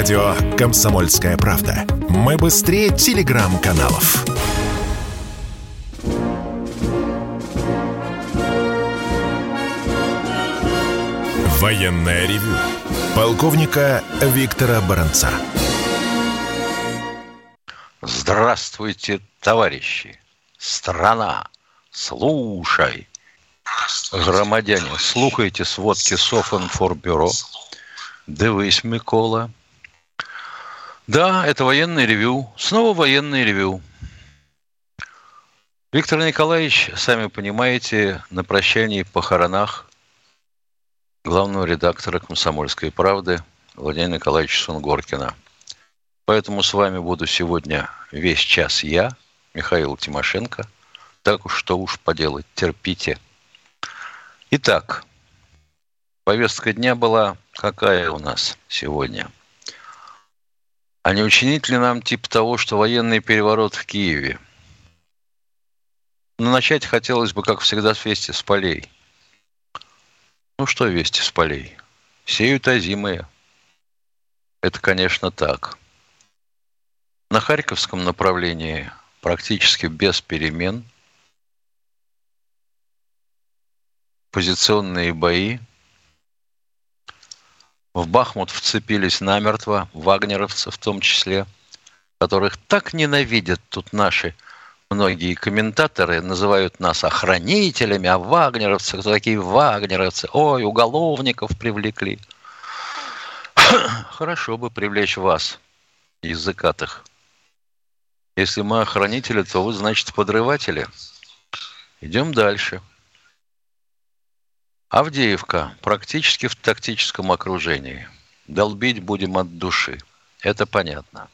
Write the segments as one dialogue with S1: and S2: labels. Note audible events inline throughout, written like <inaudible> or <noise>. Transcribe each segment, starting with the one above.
S1: Радио «Комсомольская правда». Мы быстрее телеграм-каналов. Военное ревю. Полковника Виктора Баранца.
S2: Здравствуйте, товарищи! Страна, слушай! Громадяне, слухайте сводки Софинформбюро. Дивись, Микола. Да, это военный ревю. Снова военный ревю. Виктор Николаевич, сами понимаете, на прощании похоронах главного редактора «Комсомольской правды» Владимира Николаевича Сунгоркина. Поэтому с вами буду сегодня весь час я, Михаил Тимошенко. Так уж что уж поделать, терпите. Итак, повестка дня была какая у нас сегодня? А не учинить ли нам типа того, что военный переворот в Киеве? Но начать хотелось бы, как всегда, с вести с полей. Ну что вести с полей? Сеют озимые. Это, конечно, так. На Харьковском направлении практически без перемен позиционные бои – в Бахмут вцепились намертво, вагнеровцы в том числе, которых так ненавидят тут наши многие комментаторы, называют нас охранителями, а вагнеровцы, кто такие вагнеровцы? Ой, уголовников привлекли. <clears throat> Хорошо бы привлечь вас, языкатых. Если мы охранители, то вы, значит, подрыватели. Идем дальше. Авдеевка практически в тактическом окружении. Долбить будем от души. Это понятно.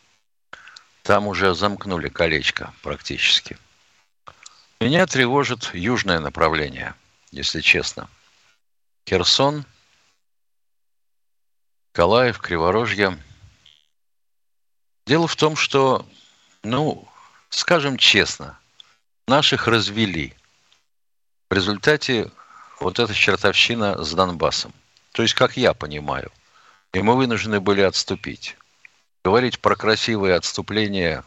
S2: Там уже замкнули колечко практически. Меня тревожит южное направление, если честно. Херсон, Калаев, Криворожье. Дело в том, что, ну, скажем честно, наших развели. В результате вот эта чертовщина с Донбассом. То есть, как я понимаю. И мы вынуждены были отступить. Говорить про красивые отступления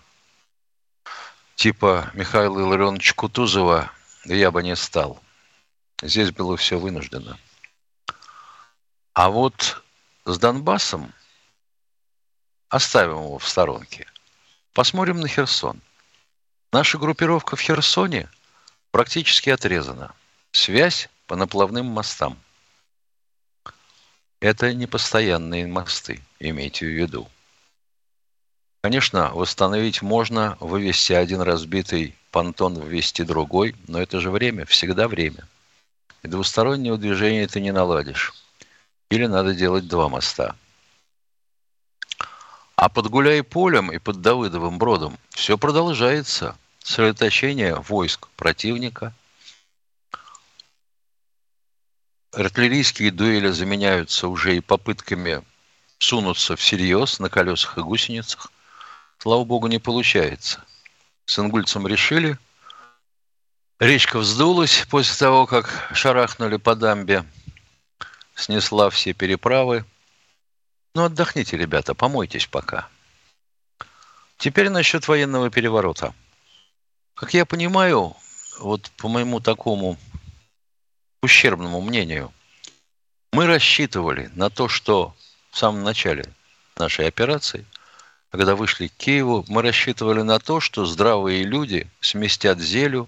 S2: типа Михаила Илларионовича Кутузова я бы не стал. Здесь было все вынуждено. А вот с Донбассом оставим его в сторонке. Посмотрим на Херсон. Наша группировка в Херсоне практически отрезана. Связь по наплавным мостам. Это не постоянные мосты, имейте в виду. Конечно, восстановить можно, вывести один разбитый понтон, ввести другой, но это же время, всегда время. И двустороннего движения ты не наладишь. Или надо делать два моста. А под Гуляй-Полем и под Давыдовым бродом все продолжается. Сосредоточение войск противника – артиллерийские дуэли заменяются уже и попытками сунуться всерьез на колесах и гусеницах. Слава богу, не получается. С ингульцем решили. Речка вздулась после того, как шарахнули по дамбе. Снесла все переправы. Ну, отдохните, ребята, помойтесь пока. Теперь насчет военного переворота. Как я понимаю, вот по моему такому ущербному мнению. Мы рассчитывали на то, что в самом начале нашей операции, когда вышли к Киеву, мы рассчитывали на то, что здравые люди сместят Зелю,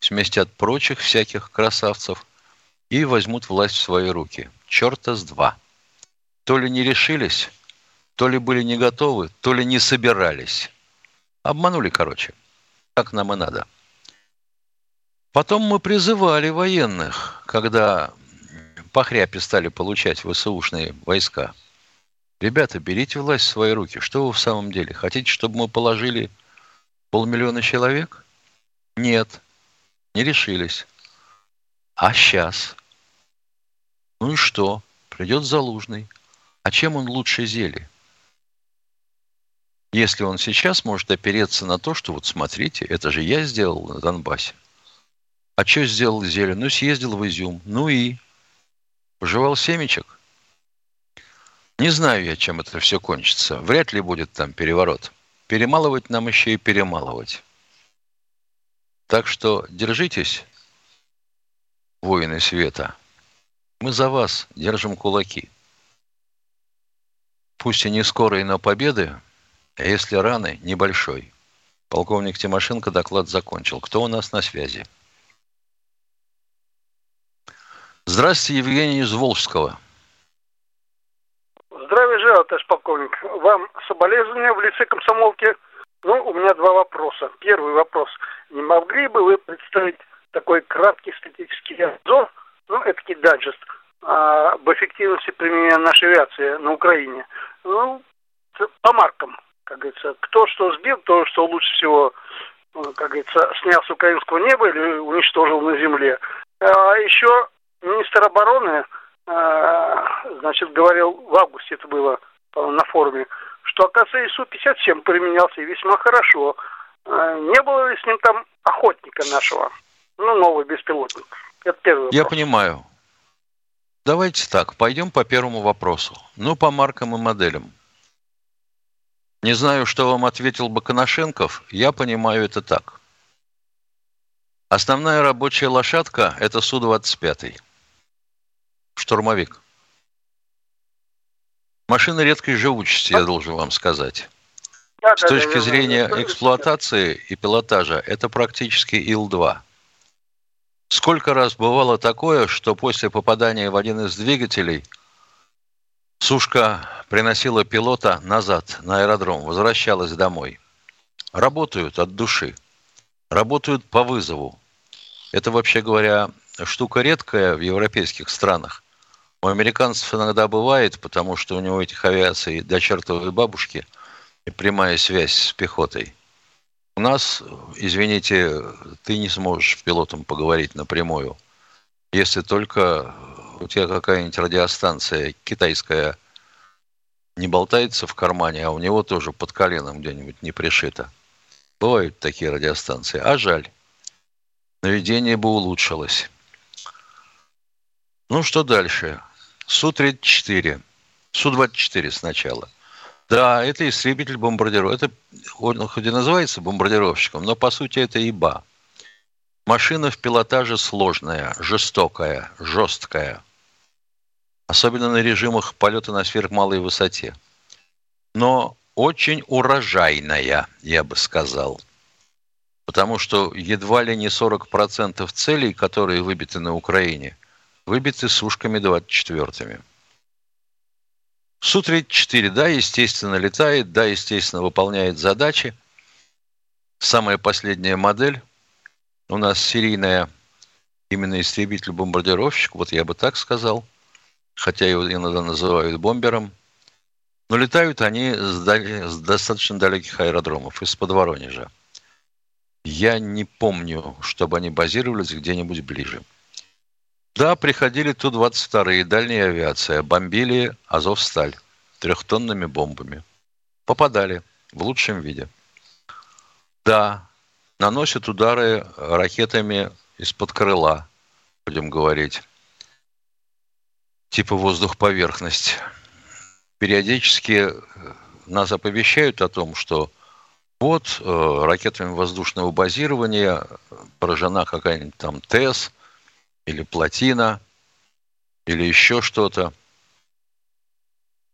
S2: сместят прочих всяких красавцев и возьмут власть в свои руки. Черта с два. То ли не решились, то ли были не готовы, то ли не собирались. Обманули, короче. Как нам и надо. Потом мы призывали военных, когда по хряпе стали получать ВСУшные войска. Ребята, берите власть в свои руки. Что вы в самом деле? Хотите, чтобы мы положили полмиллиона человек? Нет, не решились. А сейчас? Ну и что? Придет Залужный. А чем он лучше зели? Если он сейчас может опереться на то, что вот смотрите, это же я сделал на Донбассе. А что сделал зелень? Ну, съездил в Изюм. Ну и? Пожевал семечек? Не знаю я, чем это все кончится. Вряд ли будет там переворот. Перемалывать нам еще и перемалывать. Так что держитесь, воины света. Мы за вас держим кулаки. Пусть и не скорые, но победы, а если раны, небольшой. Полковник Тимошенко доклад закончил. Кто у нас на связи? Здравствуйте, Евгений из Волжского.
S3: Здравия желаю, товарищ полковник. Вам соболезнования в лице комсомолки. Ну, у меня два вопроса. Первый вопрос. Не могли бы вы представить такой краткий статический обзор, ну, это даджест, а, об эффективности применения нашей авиации на Украине? Ну, по маркам, как говорится. Кто что сбил, то, что лучше всего, ну, как говорится, снял с украинского неба или уничтожил на земле. А еще министр обороны, э, значит, говорил, в августе это было на форуме, что, оказывается, ИСУ-57 применялся и весьма хорошо. Э, не было ли с ним там охотника нашего? Ну, новый беспилотник.
S2: Это первый вопрос. Я понимаю. Давайте так, пойдем по первому вопросу. Ну, по маркам и моделям. Не знаю, что вам ответил бы Коношенков, я понимаю это так. Основная рабочая лошадка – это Су-25 штурмовик. Машина редкой живучести, я должен вам сказать. С точки зрения эксплуатации и пилотажа, это практически Ил-2. Сколько раз бывало такое, что после попадания в один из двигателей сушка приносила пилота назад на аэродром, возвращалась домой. Работают от души, работают по вызову. Это, вообще говоря, штука редкая в европейских странах. У американцев иногда бывает, потому что у него этих авиаций до чертовой бабушки и прямая связь с пехотой. У нас, извините, ты не сможешь пилотом поговорить напрямую, если только у тебя какая-нибудь радиостанция китайская не болтается в кармане, а у него тоже под коленом где-нибудь не пришито. Бывают такие радиостанции. А жаль. Наведение бы улучшилось. Ну, что дальше? Су-34. Су-24 сначала. Да, это истребитель бомбардировщик. Это он хоть и называется бомбардировщиком, но по сути это ИБА. Машина в пилотаже сложная, жестокая, жесткая. Особенно на режимах полета на сверхмалой высоте. Но очень урожайная, я бы сказал. Потому что едва ли не 40% целей, которые выбиты на Украине – выбиты сушками 24-ми. Су-34, да, естественно, летает, да, естественно, выполняет задачи. Самая последняя модель у нас серийная, именно истребитель-бомбардировщик, вот я бы так сказал, хотя его иногда называют бомбером. Но летают они с, дали, с достаточно далеких аэродромов, из-под Воронежа. Я не помню, чтобы они базировались где-нибудь ближе. Да, приходили Ту-22, дальняя авиация, бомбили Азовсталь трехтонными бомбами. Попадали в лучшем виде. Да, наносят удары ракетами из-под крыла, будем говорить. Типа воздух-поверхность. Периодически э, нас оповещают о том, что вот э, ракетами воздушного базирования поражена какая-нибудь там ТЭС – или плотина, или еще что-то.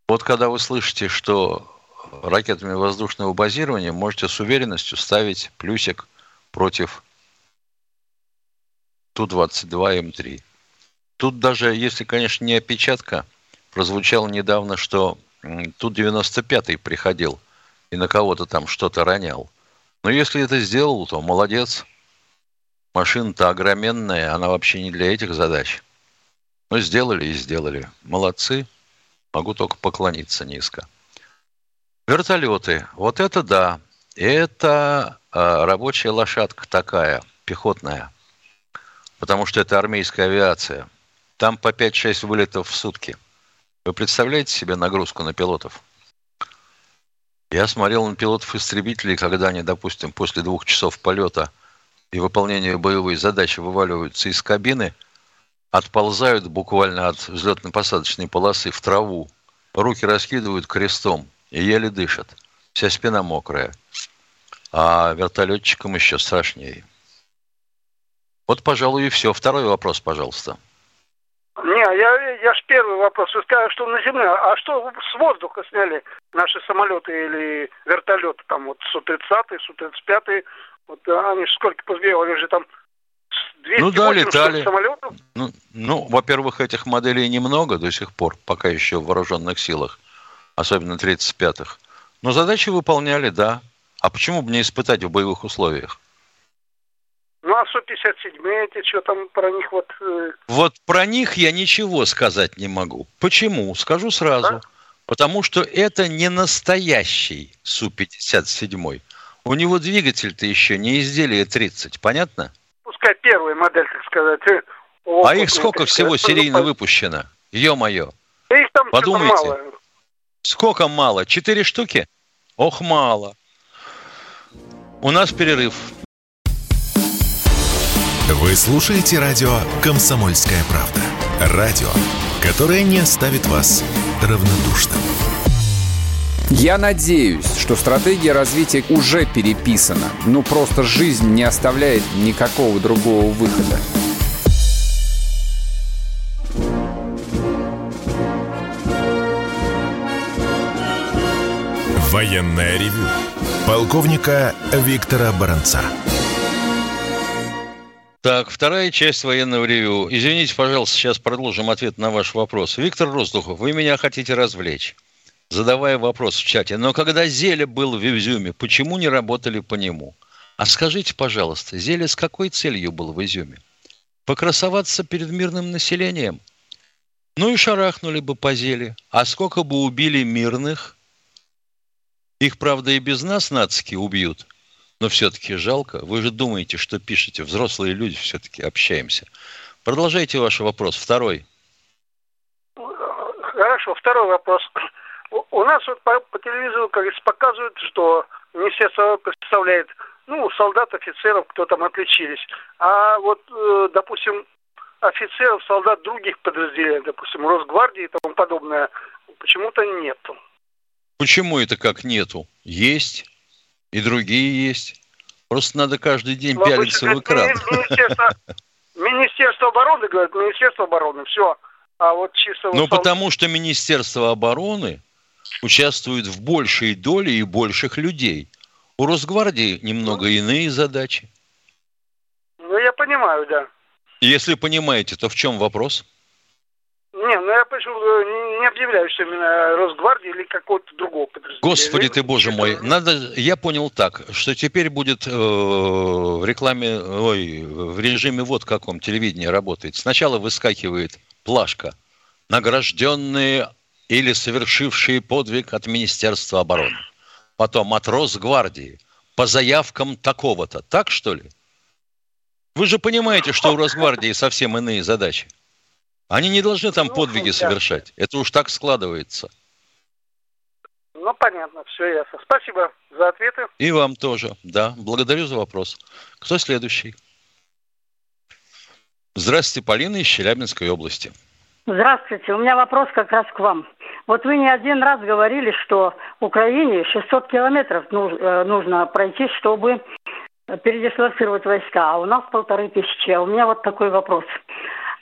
S2: Вот когда вы слышите, что ракетами воздушного базирования можете с уверенностью ставить плюсик против Ту-22М3. Тут даже, если, конечно, не опечатка, прозвучало недавно, что Ту-95 приходил и на кого-то там что-то ронял. Но если это сделал, то молодец – Машина-то огроменная, она вообще не для этих задач. Ну, сделали и сделали. Молодцы. Могу только поклониться низко. Вертолеты. Вот это да. Это э, рабочая лошадка такая, пехотная. Потому что это армейская авиация. Там по 5-6 вылетов в сутки. Вы представляете себе нагрузку на пилотов? Я смотрел на пилотов-истребителей, когда они, допустим, после двух часов полета – и выполнения боевой задачи вываливаются из кабины, отползают буквально от взлетно-посадочной полосы в траву руки раскидывают крестом и еле дышат. Вся спина мокрая. А вертолетчикам еще страшнее. Вот, пожалуй, и все. Второй вопрос, пожалуйста.
S3: Не, я, я ж первый вопрос. Вы сказали, что на земле. А что с воздуха сняли наши самолеты или вертолеты? Там вот Су-30, Су-35. Вот они же сколько позбивали же там
S2: 200 ну да, летали. самолетов? Ну, ну, во-первых, этих моделей немного до сих пор, пока еще в вооруженных силах, особенно 35-х. Но задачи выполняли, да. А почему бы не испытать в боевых условиях?
S3: Ну, а Су-57 эти, что там про них вот... Э...
S2: Вот про них я ничего сказать не могу. Почему? Скажу сразу. Да? Потому что это не настоящий Су-57. У него двигатель-то еще не изделие 30, понятно?
S3: Пускай первая модель, так сказать.
S2: Опытная, а их сколько всего сказать, серийно выпущено? Ё-моё. Их там Подумайте. Мало. Сколько мало? Четыре штуки? Ох, мало. У нас перерыв.
S1: Вы слушаете радио «Комсомольская правда». Радио, которое не оставит вас равнодушным.
S4: Я надеюсь, что стратегия развития уже переписана. Ну, просто жизнь не оставляет никакого другого выхода.
S1: Военная ревю. Полковника Виктора Баранца.
S2: Так, вторая часть военного ревю. Извините, пожалуйста, сейчас продолжим ответ на ваш вопрос. Виктор Роздухов, вы меня хотите развлечь, задавая вопрос в чате. Но когда Зеля был в Изюме, почему не работали по нему? А скажите, пожалуйста, Зеля с какой целью был в Изюме? Покрасоваться перед мирным населением? Ну и шарахнули бы по Зеле. А сколько бы убили мирных? Их, правда, и без нас нацики убьют – но все-таки жалко. Вы же думаете, что пишете. Взрослые люди все-таки общаемся. Продолжайте ваш вопрос. Второй.
S3: Хорошо, второй вопрос. У нас вот по, по телевизору, как показывают, что министерство представляет, ну, солдат, офицеров, кто там отличились. А вот, э, допустим, офицеров, солдат других подразделений, допустим, Росгвардии и тому подобное, почему-то нету.
S2: Почему это как нету? Есть. И другие есть. Просто надо каждый день Но пялиться в экран.
S3: Министерство, Министерство обороны, говорят, Министерство обороны, все. А вот чисто...
S2: Ну, потому что Министерство обороны участвует в большей доле и больших людей. У Росгвардии немного ну, иные задачи.
S3: Ну, я понимаю, да.
S2: Если понимаете, то в чем вопрос?
S3: Не, ну я почему не объявляю, что именно Росгвардии или какого-то другого подразделения.
S2: Господи ты, боже мой. Надо, я понял так, что теперь будет э, в рекламе, ой, в режиме вот каком телевидении работает. Сначала выскакивает плашка. Награжденные или совершившие подвиг от Министерства обороны. Потом от Росгвардии. По заявкам такого-то. Так, что ли? Вы же понимаете, что у Росгвардии совсем иные задачи. Они не должны там ну, подвиги ясно. совершать. Это уж так складывается.
S3: Ну, понятно, все ясно. Спасибо за ответы.
S2: И вам тоже, да. Благодарю за вопрос. Кто следующий? Здравствуйте, Полина из Челябинской области.
S5: Здравствуйте. У меня вопрос как раз к вам. Вот вы не один раз говорили, что Украине 600 километров э, нужно пройти, чтобы передислоцировать войска, а у нас полторы тысячи. А у меня вот такой вопрос.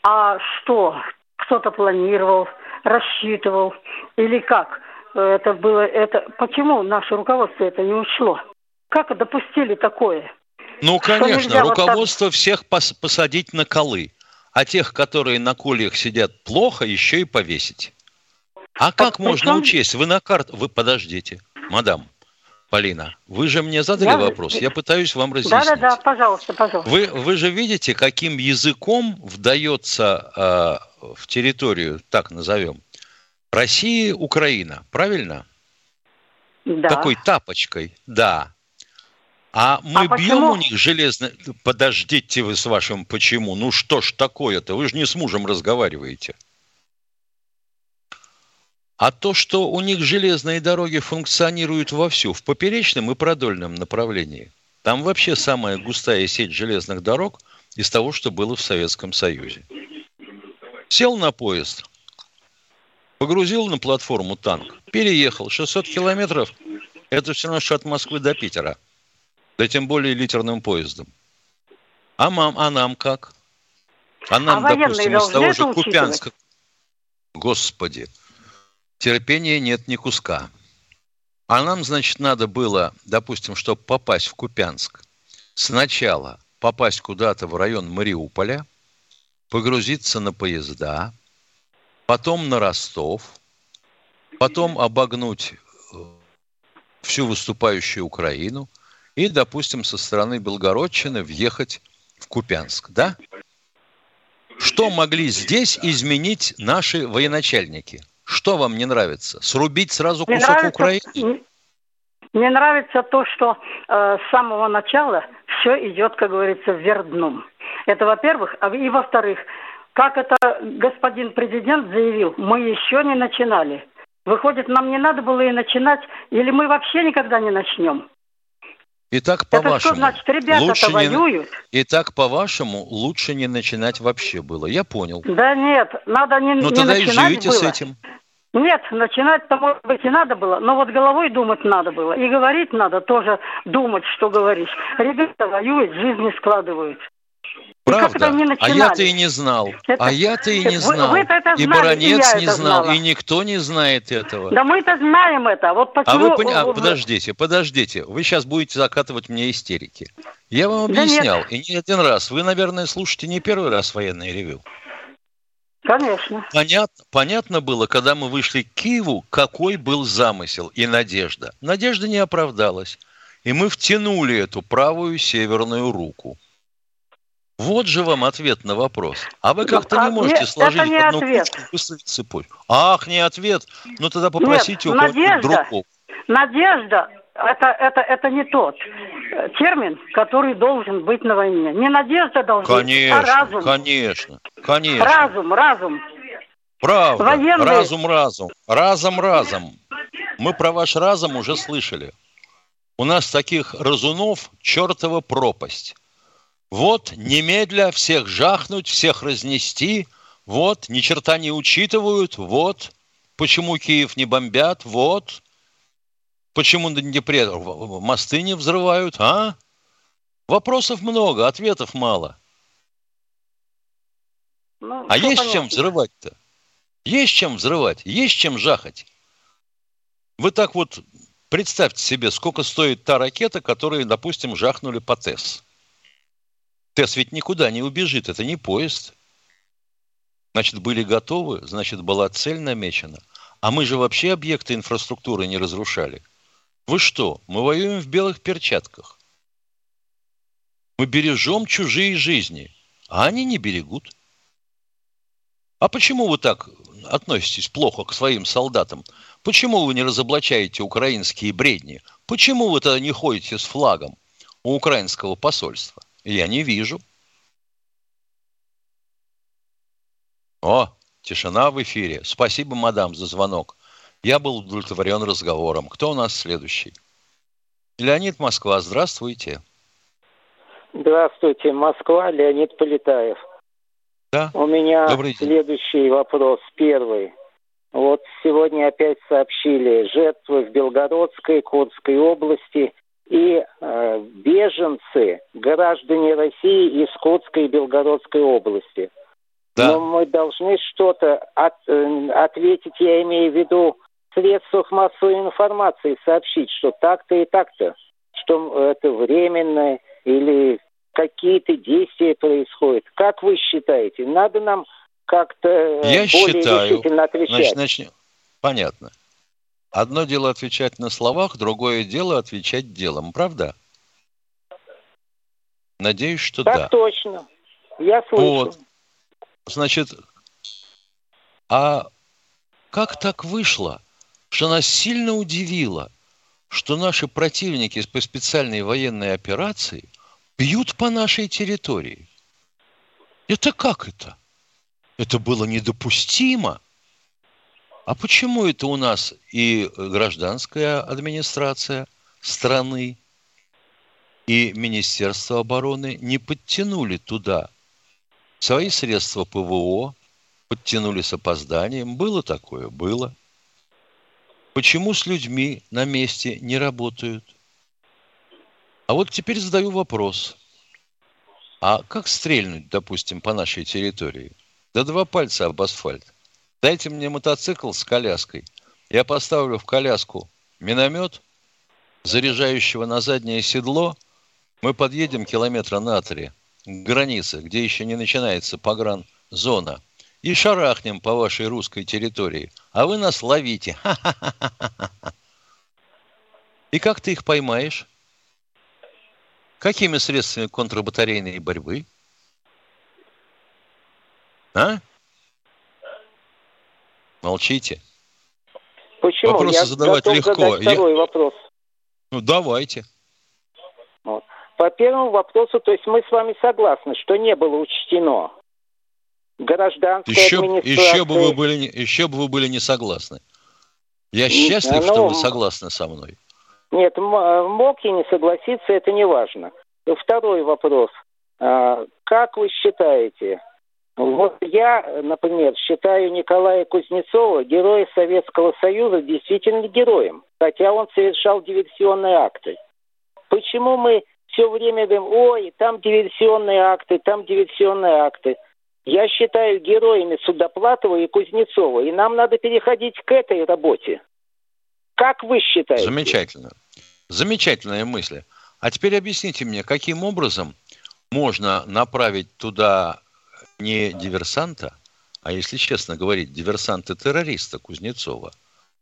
S5: А что? Кто-то планировал, рассчитывал или как? Это было это. Почему наше руководство это не учло? Как допустили такое?
S2: Ну, конечно, руководство вот так... всех пос посадить на колы, а тех, которые на кольях сидят плохо, еще и повесить. А как Причем... можно учесть? Вы на карт... Вы подождите, мадам. Полина, вы же мне задали да, вопрос, я пытаюсь вам разъяснить. Да, да, да,
S5: пожалуйста, пожалуйста.
S2: Вы, вы же видите, каким языком вдается э, в территорию, так назовем, Россия, Украина, правильно? Да. Такой тапочкой, да. А мы а бьем почему? у них железно... Подождите вы с вашим почему. Ну что ж такое-то? Вы же не с мужем разговариваете. А то, что у них железные дороги функционируют вовсю, в поперечном и продольном направлении. Там вообще самая густая сеть железных дорог из того, что было в Советском Союзе. Сел на поезд, Погрузил на платформу танк, переехал. 600 километров – это все равно, что от Москвы до Питера. Да тем более литерным поездом. А, мам, а нам как? А нам, а допустим, из того же Купянска. Господи, терпения нет ни куска. А нам, значит, надо было, допустим, чтобы попасть в Купянск, сначала попасть куда-то в район Мариуполя, погрузиться на поезда, потом на Ростов, потом обогнуть э, всю выступающую Украину и, допустим, со стороны Белгородчины въехать в Купянск, да? Что могли здесь изменить наши военачальники? Что вам не нравится? Срубить сразу кусок нравится, Украины?
S5: Мне нравится то, что э, с самого начала все идет, как говорится, вверх дном. Это во-первых. А и во-вторых, как это господин президент заявил, мы еще не начинали. Выходит, нам не надо было и начинать, или мы вообще никогда не начнем.
S2: Итак, по-вашему, значит, лучше не... Итак, по-вашему, лучше не начинать вообще было. Я понял.
S5: Да нет, надо не,
S2: ну,
S5: не
S2: тогда
S5: начинать
S2: и живите было. с этим.
S5: Нет, начинать-то, может быть, и надо было, но вот головой думать надо было. И говорить надо тоже думать, что говоришь. Ребята воюют, жизни складывают.
S2: Правда? А я-то и не знал. Это, а я-то и не знал. Вы, вы это знали, и баронец и не знал, знала. и никто не знает этого.
S5: Да мы-то знаем это. Вот почему...
S2: А вы пони... а, подождите, подождите. Вы сейчас будете закатывать мне истерики. Я вам объяснял, да и не один раз. Вы, наверное, слушаете не первый раз военное ревю.
S5: Конечно.
S2: Понятно, понятно было, когда мы вышли к Киеву, какой был замысел и надежда. Надежда не оправдалась. И мы втянули эту правую северную руку. Вот же вам ответ на вопрос. А вы как-то а, не можете нет, сложить в одну ответ. кучку выставить цепочку. Ах, не ответ. Ну тогда попросите нет, у кого-нибудь другого.
S5: Надежда это, это, это не тот термин, который должен быть на войне. Не надежда должна
S2: конечно,
S5: быть, а разум.
S2: Конечно, конечно.
S5: Разум, разум.
S2: Правда, Военные... разум, разум. Разом, разом. Мы про ваш разум уже слышали. У нас таких разунов чертова пропасть. Вот немедля всех жахнуть, всех разнести. Вот, ни черта не учитывают. Вот, почему Киев не бомбят. Вот, почему на Днепре мосты не взрывают. А? Вопросов много, ответов мало. Ну, а есть понятно. чем взрывать-то? Есть чем взрывать, есть чем жахать. Вы так вот представьте себе, сколько стоит та ракета, которую, допустим, жахнули по ТЭС. ТЭС ведь никуда не убежит, это не поезд. Значит, были готовы, значит, была цель намечена. А мы же вообще объекты инфраструктуры не разрушали. Вы что, мы воюем в белых перчатках. Мы бережем чужие жизни, а они не берегут. А почему вы так относитесь плохо к своим солдатам? Почему вы не разоблачаете украинские бредни? Почему вы тогда не ходите с флагом у украинского посольства? Я не вижу. О, тишина в эфире. Спасибо, мадам, за звонок. Я был удовлетворен разговором. Кто у нас следующий? Леонид Москва, здравствуйте.
S6: Здравствуйте, Москва, Леонид Полетаев.
S2: Да.
S6: У меня следующий вопрос, первый. Вот сегодня опять сообщили жертвы в Белгородской, Курской области и э, беженцы, граждане России из Курской и Белгородской области. Да. Но мы должны что-то от, э, ответить, я имею в виду, в средствах массовой информации сообщить, что так-то и так-то, что это временно или какие-то действия происходят. Как вы считаете, надо нам как-то э,
S2: я более считаю,
S6: решительно отвечать?
S2: Значит, начнем. Понятно. Одно дело отвечать на словах, другое дело отвечать делом, правда? Надеюсь, что
S6: так
S2: да.
S6: Так точно. Я слышу. Вот.
S2: Значит, а как так вышло, что нас сильно удивило, что наши противники по специальной военной операции бьют по нашей территории? Это как это? Это было недопустимо. А почему это у нас и гражданская администрация страны, и Министерство обороны не подтянули туда свои средства ПВО, подтянули с опозданием. Было такое? Было. Почему с людьми на месте не работают? А вот теперь задаю вопрос. А как стрельнуть, допустим, по нашей территории? Да два пальца об асфальт. Дайте мне мотоцикл с коляской. Я поставлю в коляску миномет, заряжающего на заднее седло. Мы подъедем километра на три к границе, где еще не начинается погранзона, и шарахнем по вашей русской территории. А вы нас ловите. <laughs> И как ты их поймаешь? Какими средствами контрбатарейной борьбы? А? Молчите.
S6: Почему?
S2: Вопросы
S6: Я
S2: задавать легко. Я-
S6: второй вопрос.
S2: Ну, давайте.
S6: Вот. По первому вопросу, то есть мы с вами согласны, что не было учтено гражданской
S2: Еще, еще, бы вы были, еще бы вы были не согласны. Я счастлив,
S6: знаю,
S2: что
S6: ну,
S2: вы согласны со мной.
S6: Нет, э, мог я не согласиться, это не важно. Второй вопрос. А, Как вы считаете, вот я, например, считаю Николая Кузнецова героя Советского Союза действительно героем, хотя он совершал диверсионные акты. Почему мы все время говорим, ой, там диверсионные акты, там диверсионные акты. Я считаю героями Судоплатова и Кузнецова, и нам надо переходить к этой работе. Как вы считаете?
S2: Замечательно. Замечательная мысль. А теперь объясните мне, каким образом можно направить туда не диверсанта, а, если честно говорить, диверсанта-террориста Кузнецова.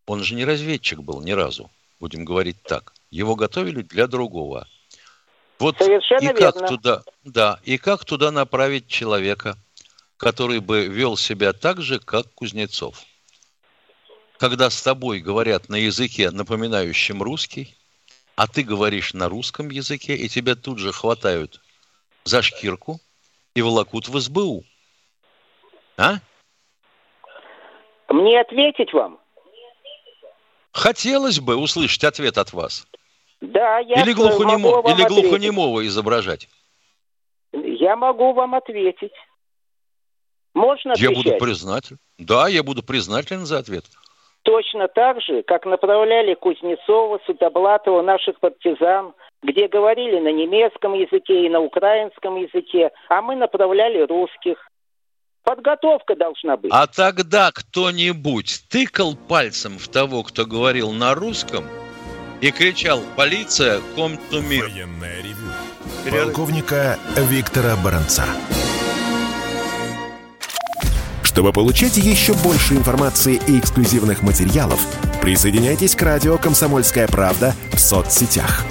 S2: Он же не разведчик был ни разу, будем говорить так. Его готовили для другого. Вот
S6: Совершенно
S2: и как
S6: верно.
S2: туда, да, и как туда направить человека, который бы вел себя так же, как Кузнецов? Когда с тобой говорят на языке, напоминающем русский, а ты говоришь на русском языке, и тебя тут же хватают за шкирку и волокут в СБУ. А?
S6: Мне ответить вам?
S2: Хотелось бы услышать ответ от вас.
S6: Да, я
S2: или
S6: могу
S2: глухонемо,
S6: вам
S2: или
S6: ответить.
S2: глухонемого изображать.
S6: Я могу вам ответить. Можно
S2: Я
S6: отвечать?
S2: буду признателен. Да, я буду признателен за ответ.
S6: Точно так же, как направляли Кузнецова, Судоблатова, наших партизан, где говорили на немецком языке и на украинском языке, а мы направляли русских. Подготовка должна быть.
S2: А тогда кто-нибудь тыкал пальцем в того, кто говорил на русском, и кричал «Полиция, ком ту мир».
S1: Военное ревю. Полковника Виктора Баранца. Чтобы получать еще больше информации и эксклюзивных материалов, присоединяйтесь к радио «Комсомольская правда» в соцсетях.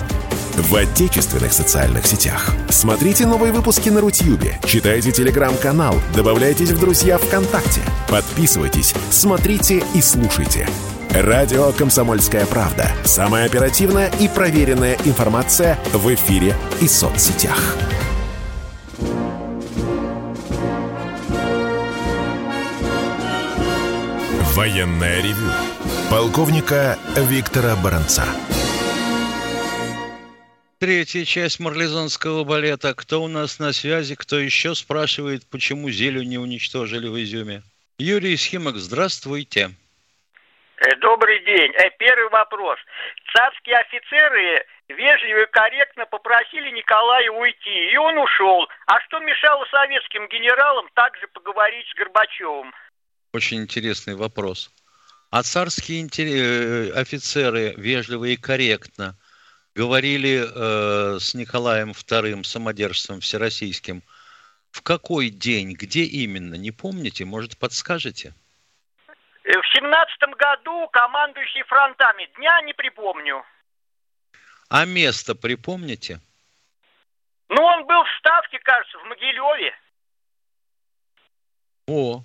S1: В отечественных социальных сетях. Смотрите новые выпуски на Рутьюбе, читайте телеграм-канал, добавляйтесь в друзья ВКонтакте, подписывайтесь, смотрите и слушайте. Радио «Комсомольская правда». Самая оперативная и проверенная информация в эфире и соцсетях. Военное ревю. Полковника Виктора Баранца.
S2: Третья часть марлезонского балета. Кто у нас на связи? Кто еще спрашивает, почему зелень не уничтожили в Изюме? Юрий Схимок, здравствуйте.
S7: Э, Добрый день. Э, Первый вопрос. Царские офицеры вежливо и корректно попросили Николая уйти, и он ушел. А что мешало советским генералам также поговорить с Горбачевым?
S2: Очень интересный вопрос. А царские э, офицеры вежливо и корректно говорили э, с Николаем II, самодержцем всероссийским, в какой день, где именно, не помните, может, подскажете?
S7: Э, В семнадцатом году командующий фронтами. Дня не припомню.
S2: А место припомните?
S7: Ну, он был в Ставке, кажется, в Могилеве.
S2: О,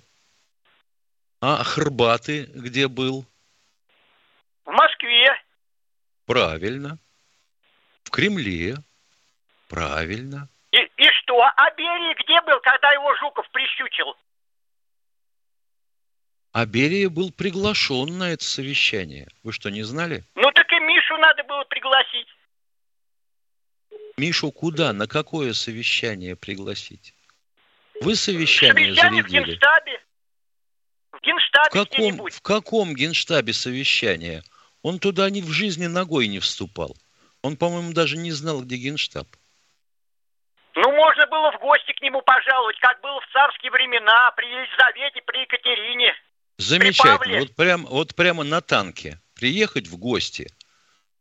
S2: а Хрбаты где был?
S7: В Москве.
S2: Правильно. В Кремле. Правильно.
S7: И, и что? А Берия где был, когда его Жуков прищучил?
S2: А Берия был приглашен на это совещание. Вы что, не знали?
S7: Ну, так и Мишу надо было пригласить.
S2: Мишу куда, на какое совещание пригласить? Вы совещание
S7: Совещание в
S2: зарядили?
S7: Генштабе.
S2: В Генштабе в каком, в каком Генштабе совещание? Он туда ни в жизни ногой не вступал. Он, по-моему, даже не знал, где Генштаб.
S7: Ну, можно было в гости к нему пожаловать, как было в царские времена, при Елизавете, при Екатерине.
S2: Замечательно. Вот, прям, вот прямо на танке приехать в гости,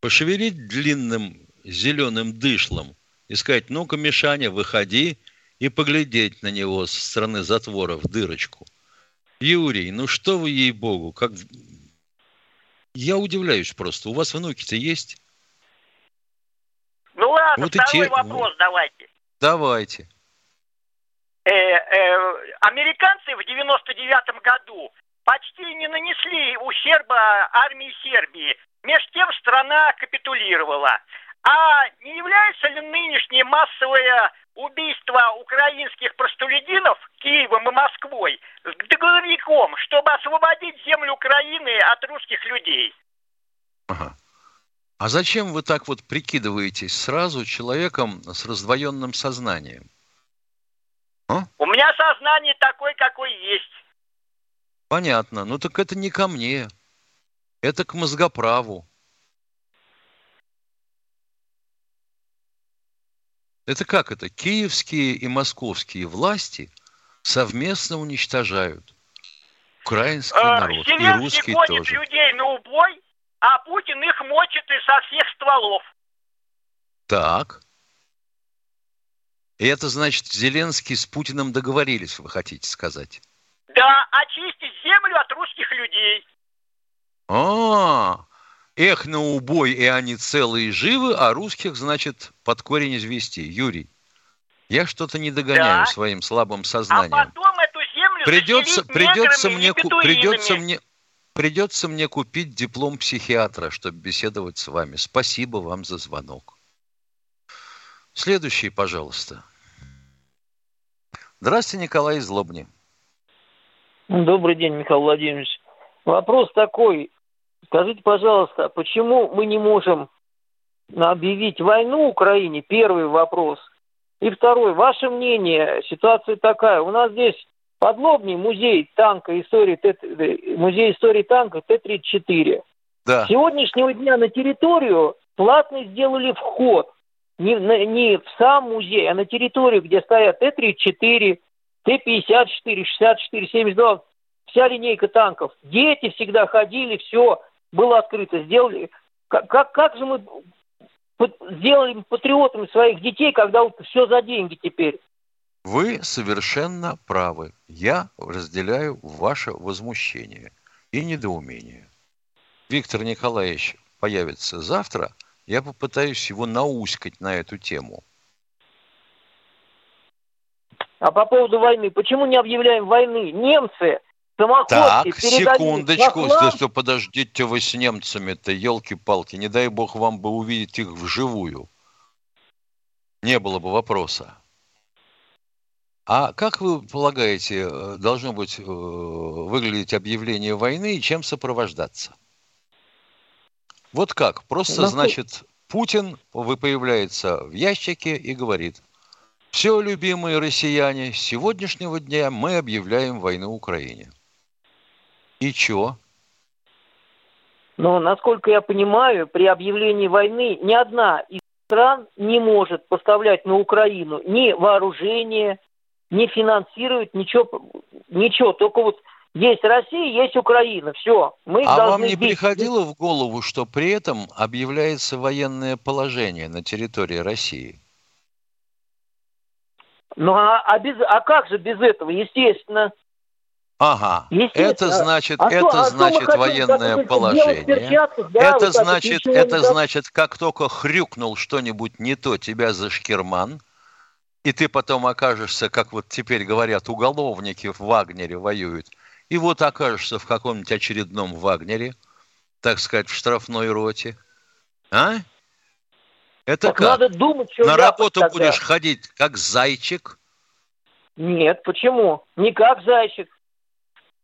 S2: пошевелить длинным зеленым дышлом и сказать, ну-ка, Мишаня, выходи, и поглядеть на него со стороны затвора в дырочку. Юрий, ну что вы, ей-богу, как... Я удивляюсь просто. У вас внуки-то есть?
S7: Ладно, вот второй те... вопрос давайте.
S2: Давайте.
S7: Э, э, американцы в 99 году почти не нанесли ущерба армии Сербии. Меж тем страна капитулировала. А не является ли нынешнее массовое убийство украинских простолюдинов Киевом и Москвой договорником, чтобы освободить землю Украины от русских людей?
S2: Ага. А зачем вы так вот прикидываетесь сразу человеком с раздвоенным сознанием?
S7: А? У меня сознание такое, какое есть.
S2: Понятно. Ну так это не ко мне. Это к мозгоправу. Это как это? Киевские и московские власти совместно уничтожают украинский а, народ и русский тоже.
S7: людей на убой, а Путин их мочит и со всех стволов.
S2: Так. И это значит, Зеленский с Путиным договорились, вы хотите сказать?
S7: Да, очистить землю от русских людей.
S2: А, Эх, на убой, и они целые живы, а русских, значит, под корень извести. Юрий, я что-то не догоняю да. своим слабым сознанием. А
S7: потом эту землю
S2: придется, придется мне, придется мне, придется мне купить диплом психиатра, чтобы беседовать с вами. Спасибо вам за звонок. Следующий, пожалуйста. Здравствуйте, Николай Злобни.
S8: Добрый день, Михаил Владимирович. Вопрос такой. Скажите, пожалуйста, почему мы не можем объявить войну Украине? Первый вопрос. И второй. Ваше мнение, ситуация такая. У нас здесь подлобный музей танка истории, Т, музей истории танка Т-34. Да. С сегодняшнего дня на территорию платно сделали вход. Не, не в сам музей, а на территорию, где стоят Т-34, Т-54, 64, 72, вся линейка танков. Дети всегда ходили, все было открыто, сделали. Как, как, как же мы сделали патриотами своих детей, когда все за деньги теперь?
S2: Вы совершенно правы. Я разделяю ваше возмущение и недоумение. Виктор Николаевич появится завтра. Я попытаюсь его науськать на эту тему.
S8: А по поводу войны, почему не объявляем войны? Немцы
S2: так, секундочку, что подождите вы с немцами-то, елки-палки, не дай бог вам бы увидеть их вживую. Не было бы вопроса. А как вы полагаете, э, должно быть э, выглядеть объявление войны и чем сопровождаться? Вот как? Просто, значит, Путин появляется в ящике и говорит, все, любимые россияне, с сегодняшнего дня мы объявляем войну Украине. И чего?
S8: Но, насколько я понимаю, при объявлении войны ни одна из стран не может поставлять на Украину ни вооружение, не финансирует ничего, ничего. Только вот есть Россия, есть Украина. Все.
S2: Мы а вам не действовать. приходило в голову, что при этом объявляется военное положение на территории России?
S8: Ну а, а, без, а как же без этого? Естественно.
S2: Ага, это значит, а это а значит военное положение. Да, это вот значит, это значит, как только хрюкнул что-нибудь не то, тебя за шкирман, и ты потом окажешься, как вот теперь говорят, уголовники в Вагнере воюют, и вот окажешься в каком-нибудь очередном Вагнере, так сказать, в штрафной роте. А? Это так как? Надо думать, что На работу тогда. будешь ходить как зайчик?
S8: Нет, почему? Не как зайчик.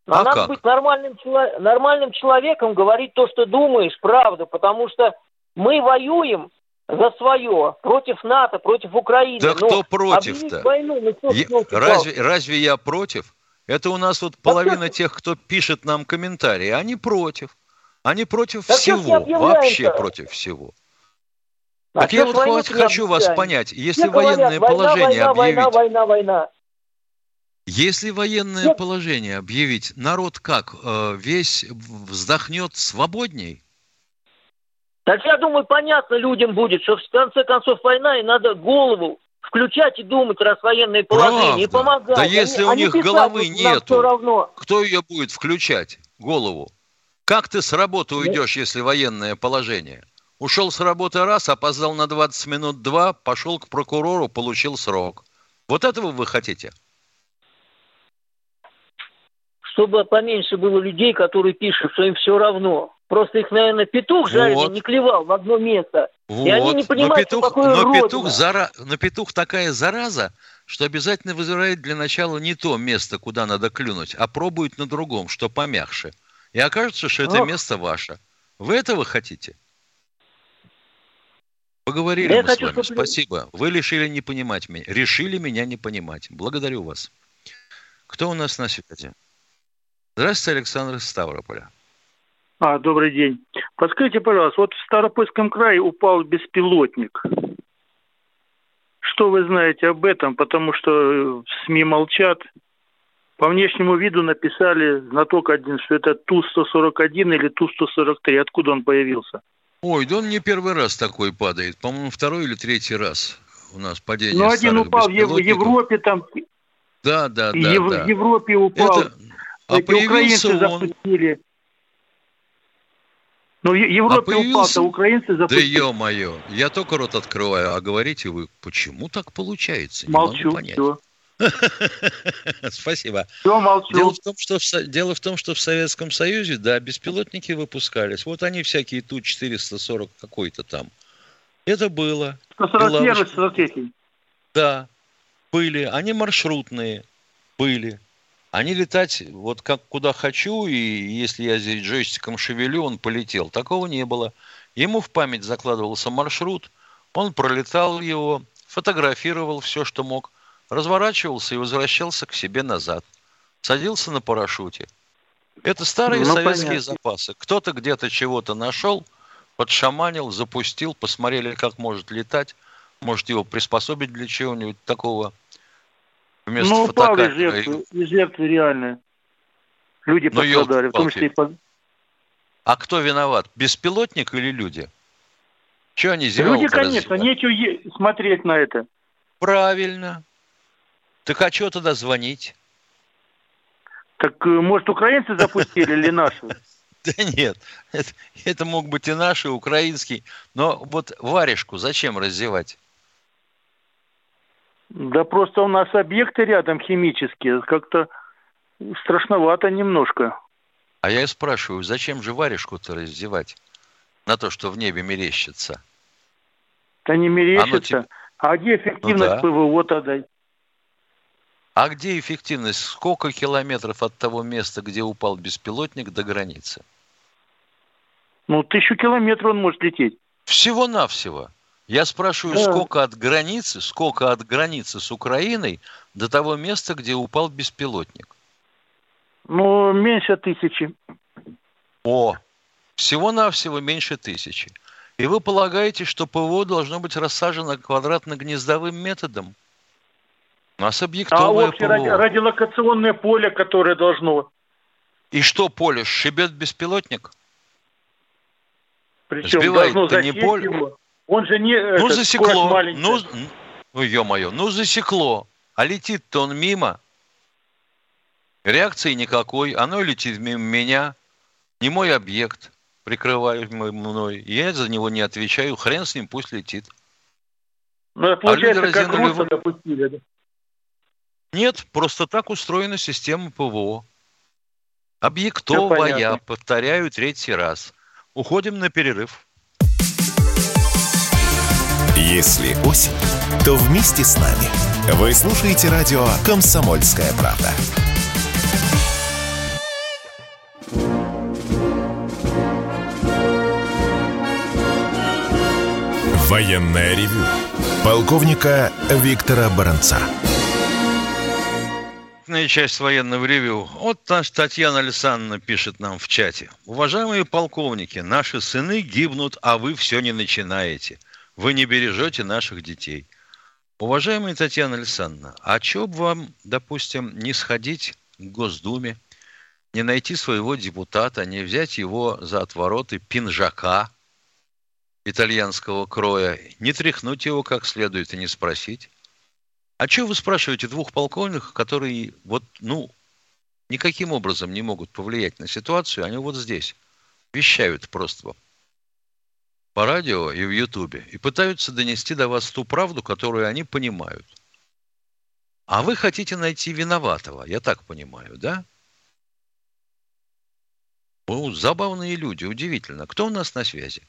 S8: А, а надо как? быть нормальным, нормальным человеком, говорить то, что думаешь, правду, потому что мы воюем за свое, против НАТО, против Украины.
S2: Да Но кто против-то? Войну, ну, я, разве, разве я против? Это у нас вот половина тех, кто пишет нам комментарии, они против. Они против
S8: Так
S2: всего, вообще против всего.
S8: А
S2: так я вот
S8: войну
S2: хочу вас понять. Если
S8: Все говорят,
S2: военное
S8: война,
S2: положение
S8: война,
S2: объявить...
S8: Война, война, война.
S2: Если военное
S8: Нет.
S2: положение объявить, народ как, э, весь вздохнет свободней?
S8: Так я думаю, понятно людям будет, что в конце концов война, и надо голову включать и думать, раз военное положение, и
S2: Правда.
S8: помогать.
S2: Да
S8: Они-
S2: если у них головы
S8: равно.
S2: Кто ее будет включать, голову? Как ты с работы уйдешь, если военное положение? Ушел с работы раз, опоздал на 20 минут два, пошел к прокурору, получил срок. Вот этого вы хотите?
S8: Чтобы поменьше было людей, которые пишут, что им все равно. Просто их, наверное, петух жареный
S2: Вот.
S8: не клевал в одно место.
S2: Вот.
S8: И они не
S2: но
S8: понимают,
S2: петух,
S8: что такое
S2: но
S8: родина.
S2: петух, зара... но петух такая зараза, что обязательно вызывает для начала не то место, куда надо клюнуть, а пробует на другом, что помягче. И окажется, что это
S8: Ох.
S2: место ваше. Вы этого хотите? Поговорили
S8: я
S2: мы с
S8: хочу,
S2: вами.
S8: чтобы-
S2: Спасибо. Вы решили не понимать меня. Решили меня не понимать. Благодарю вас. Кто у нас на связи? Здравствуйте, Александр Ставрополя.
S9: А, добрый день. Подскажите, пожалуйста, вот в Ставропольском крае упал беспилотник. Что вы знаете об этом? Потому что э, СМИ молчат. По внешнему виду написали знаток один, что это Ту-141 или Ту-143. Откуда он появился?
S2: Ой, да он не первый раз такой падает. По-моему, второй или третий раз у нас падение
S9: Ну, один упал в. Европе, там,
S2: Да, да, да.
S9: Ев-
S2: да.
S9: в Европе упал.
S2: Это... А
S9: Эти украинцы
S2: появился он...
S9: запустили. Ну, в Европе
S2: А
S9: упал,
S2: появился-
S9: то украинцы
S2: Да
S9: запустили.
S2: ё-моё, я только рот открываю, а говорите вы, почему так получается? Не могу
S9: Молчу,
S2: понять.
S9: все. <laughs>
S2: Спасибо.
S9: Все, молчу.
S2: Дело в, том, что в, дело в том, что в Советском Союзе, да, беспилотники выпускались. Вот они всякие Ту-440 какой-то там. Это было.
S9: 141,
S2: лавочка.
S9: 143.
S2: Да, были. Они маршрутные были. Они летать вот как куда хочу, и если я здесь джойстиком шевелю, он полетел. Такого не было. Ему в память закладывался маршрут, он пролетал его, фотографировал все, что мог, разворачивался и возвращался к себе назад. Садился на парашюте. Это старые
S9: Ну,
S2: советские
S9: понятно.
S2: запасы. Кто-то где-то чего-то нашел, подшаманил, запустил, посмотрели, как может летать. Может его приспособить для чего-нибудь такого. Вместо
S9: Ну, упал из
S2: фотокамеры.
S9: жертвы, из жертвы реально. Люди
S2: Ну,
S9: пострадали, в том числе и по-
S2: А кто виноват? Беспилотник или люди? Че они зевалку
S9: Люди, конечно, нечего е- смотреть на это.
S2: Правильно. Так а что тогда звонить?
S9: Так, э, может, украинцы запустили или наши? <laughs>
S2: Да нет, это, это мог быть и наш, и украинский. Но вот варежку зачем раздевать?
S9: Да просто у нас объекты рядом химические. Как-то страшновато немножко.
S2: А я и спрашиваю, зачем же варежку-то раздевать? На то, что в небе мерещится.
S9: Да не
S2: Оно
S9: мерещится.
S2: тебе-
S9: А где эффективность
S2: да.
S9: ПВО тогда?
S2: А где эффективность? Сколько километров от того места, где упал беспилотник, до границы?
S9: Ну, тысячу километров он может лететь.
S2: Всего-навсего. Я спрашиваю,
S9: Да.
S2: сколько от границы, сколько от границы с Украиной до того места, где упал беспилотник?
S9: Ну, меньше тысячи.
S2: О, всего-навсего меньше тысячи. И вы полагаете, что ПВО должно быть рассажено квадратно-гнездовым методом? У нас
S9: А
S2: объектовое
S9: ради-
S2: ПВО.
S9: радиолокационное поле, которое должно.
S2: И что, поле шибет беспилотник?
S9: Причем
S2: Сбивает-то
S9: должно
S2: не поле.
S9: его. Он же не...
S2: Ну,
S9: этот,
S2: засекло.
S9: маленькая.
S2: Ну, ой, ё-моё, ну, засекло. А летит-то он мимо. Реакции никакой. Оно летит мимо меня. Не мой объект, прикрываемый мной. Я за него не отвечаю. Хрен с ним, пусть летит.
S9: Ну, это получается,
S2: люди
S9: как
S2: разинули в-
S9: допустили. да?
S2: Нет, просто так устроена система ПВО. Объектовая, повторяю третий раз. Уходим на перерыв.
S1: Если осень, то вместе с нами. Вы слушаете радио «Комсомольская правда». Военное ревю полковника Виктора Баранца.
S2: Часть военного ревю. Вот Татьяна Александровна пишет нам в чате. Уважаемые полковники, наши сыны гибнут, а вы все не начинаете. Вы не бережете наших детей. Уважаемая Татьяна Александровна, а чего бы вам, допустим, не сходить к Госдуме, не найти своего депутата, не взять его за отвороты пинжака итальянского кроя, не тряхнуть его как следует и не спросить, а что вы спрашиваете двух полковников, которые вот, ну, никаким образом не могут повлиять на ситуацию, они вот здесь вещают просто по радио и в Ютубе и пытаются донести до вас ту правду, которую они понимают. А вы хотите найти виноватого, я так понимаю, да? Ну, забавные люди, удивительно. Кто у нас на связи?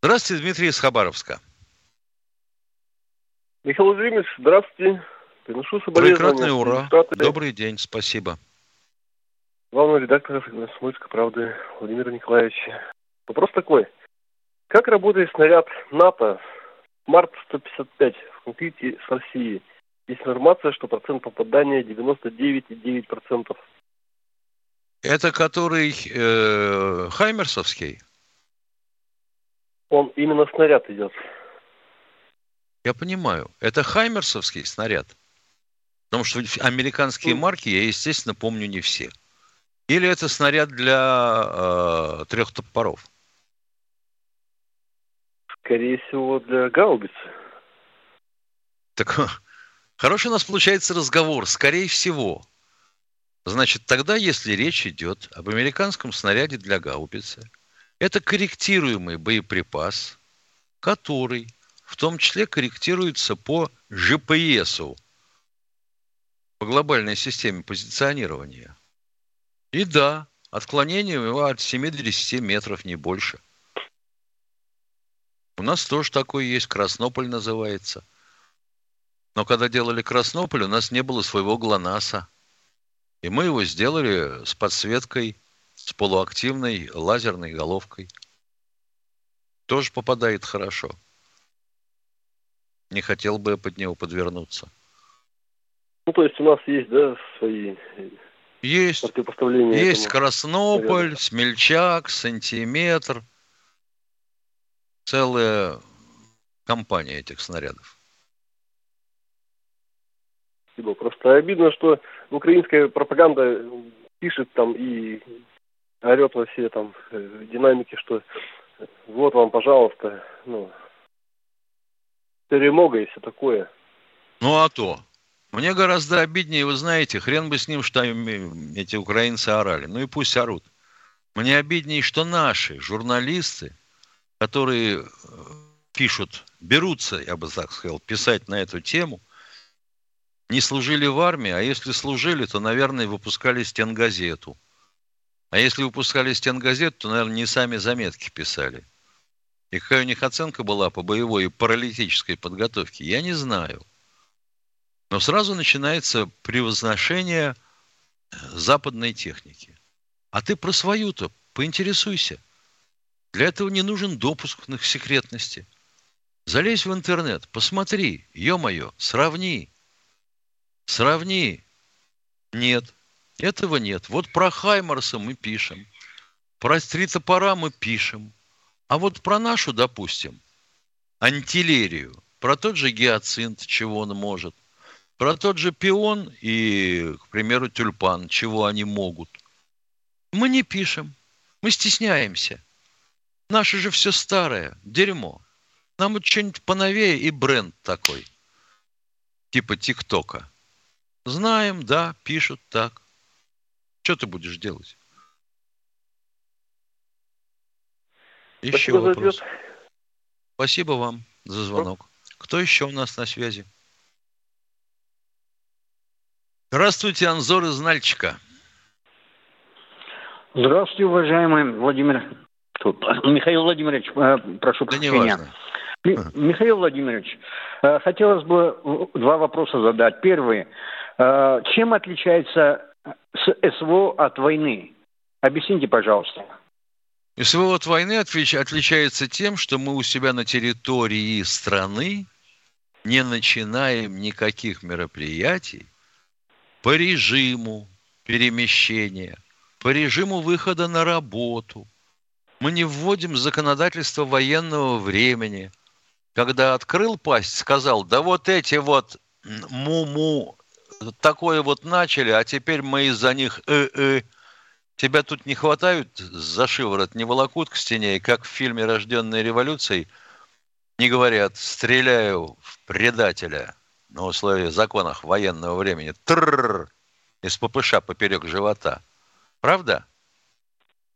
S2: Здравствуйте, Дмитрий из Хабаровска.
S10: Михаил Владимирович, здравствуйте. Приношу соболезнования.
S2: Прекрасный ура. Добрый день, спасибо.
S10: Главный редактор «Комсомольской правды» Владимир Николаевич. Вопрос такой. Как работает снаряд НАТО Март-155 в конфликте с Россией? Есть информация, что процент попадания 99,9%.
S2: Это который э, Хаймерсовский?
S10: Он именно снаряд идет.
S2: Я понимаю. Это Хаймерсовский снаряд. Потому что американские марки я, естественно, помню не все. Или это снаряд для э, трех топоров?
S10: Скорее всего, для гаубицы.
S2: Так хороший у нас получается разговор. Скорее всего. Значит, тогда, если речь идет об американском снаряде для гаубицы, это корректируемый боеприпас, который в том числе корректируется по GPS, по глобальной системе позиционирования. И да, отклонение его от 7 до 10 метров, не больше. У нас тоже такое есть, Краснополь называется. Но когда делали Краснополь, у нас не было своего ГЛОНАССа. И мы его сделали с подсветкой, с полуактивной лазерной головкой. Тоже попадает хорошо не хотел бы под него подвернуться.
S10: Ну, то есть у нас есть, да, свои
S2: есть, есть Краснополь, снаряда. Смельчак, Сантиметр. Целая компания этих снарядов.
S10: Спасибо. Просто обидно, что украинская пропаганда пишет там и орет во все там э, динамики, что вот вам, пожалуйста, ну, перемога и все такое.
S2: Ну а то. Мне гораздо обиднее, вы знаете, хрен бы с ним, что эти украинцы орали. Ну и пусть орут. Мне обиднее, что наши журналисты, которые э, пишут, берутся, я бы так сказал, писать на эту тему, не служили в армии, а если служили, то, наверное, выпускали стенгазету. А если выпускали стенгазету, то, наверное, не сами заметки писали. И какая у них оценка была по боевой и паралитической подготовке, я не знаю. Но сразу начинается превозношение э, западной техники. А ты про свою-то поинтересуйся. Для этого не нужен допуск к секретности. Залезь в интернет, посмотри, ё-моё, сравни. Сравни. Нет, этого нет. Вот про Хаймарса мы пишем. Про три топора мы пишем. А вот про нашу, допустим, антилерию, про тот же гиацинт, чего он может, про тот же пион и, к примеру, тюльпан, чего они могут. Мы не пишем, мы стесняемся. Наше же все старое, дерьмо. Нам вот что-нибудь поновее и бренд такой, типа ТикТока. Знаем, да, пишут так. Что ты будешь делать? Еще Спасибо вопрос. Спасибо вам за звонок. Кто еще у нас на связи? Здравствуйте, Анзор из Нальчика.
S11: Здравствуйте, уважаемый Владимир. Тут, Михаил Владимирович, э, прошу
S2: да прощения.
S11: М- Михаил Владимирович, э, хотелось бы два вопроса задать. Первый. Э, чем отличается СВО от войны? Объясните, пожалуйста.
S2: СВО от войны отличается тем, что мы у себя на территории страны не начинаем никаких мероприятий по режиму перемещения, по режиму выхода на работу. Мы не вводим законодательство военного времени. Когда открыл пасть, сказал, да вот эти вот му-му такое вот начали, а теперь мы из-за них э-э. Тебя тут не хватают за шиворот, не волокут к стене, и как в фильме «Рожденная революцией» не говорят «стреляю в предателя» на условиях законах военного времени. Трррр! Из ППШ поперек живота. Правда?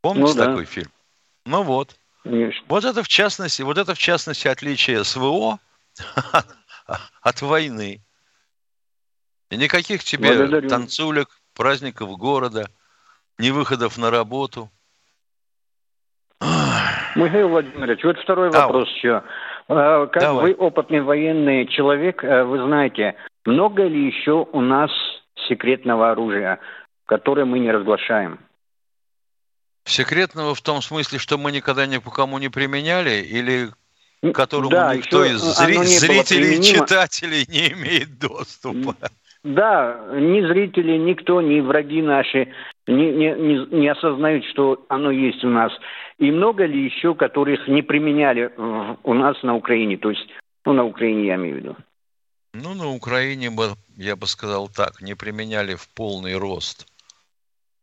S2: Помните ну, да. такой фильм? Ну вот. Конечно. Вот это в частности, вот это в частности отличие СВО <laughs> от войны. И никаких тебе Благодарю. танцулек, праздников города, ни выходов на работу.
S11: Михаил Владимирович, вот второй а, вопрос еще. А, как Давай. вы опытный военный человек, э, вы знаете, много ли еще у нас секретного оружия, которое мы не разглашаем?
S2: Секретного в том смысле, что мы никогда ни по кому не применяли, или к которому да, никто из зри- зрителей, читателей не имеет доступа?
S11: Да, ни зрители, никто, ни враги наши не, не, не, не осознают, что оно есть у нас. И много ли еще, которых не применяли у нас на Украине? То есть, ну, на Украине я имею в виду.
S2: Ну, на Украине, бы, я бы сказал так, не применяли в полный рост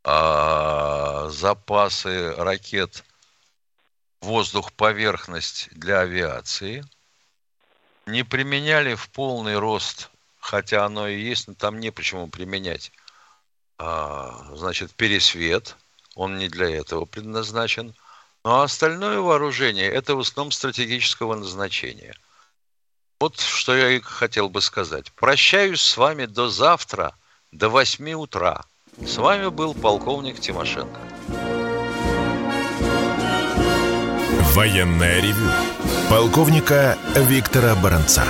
S2: а, запасы ракет воздух-поверхность для авиации, не применяли в полный рост хотя оно и есть, но там не почему применять. А, значит, пересвет, он не для этого предназначен. Ну а остальное вооружение – это в основном стратегического назначения. Вот что я и хотел бы сказать. Прощаюсь с вами до завтра, до 8 утра. С вами был полковник Тимошенко.
S1: Военная ревю. Полковника Виктора Баранца.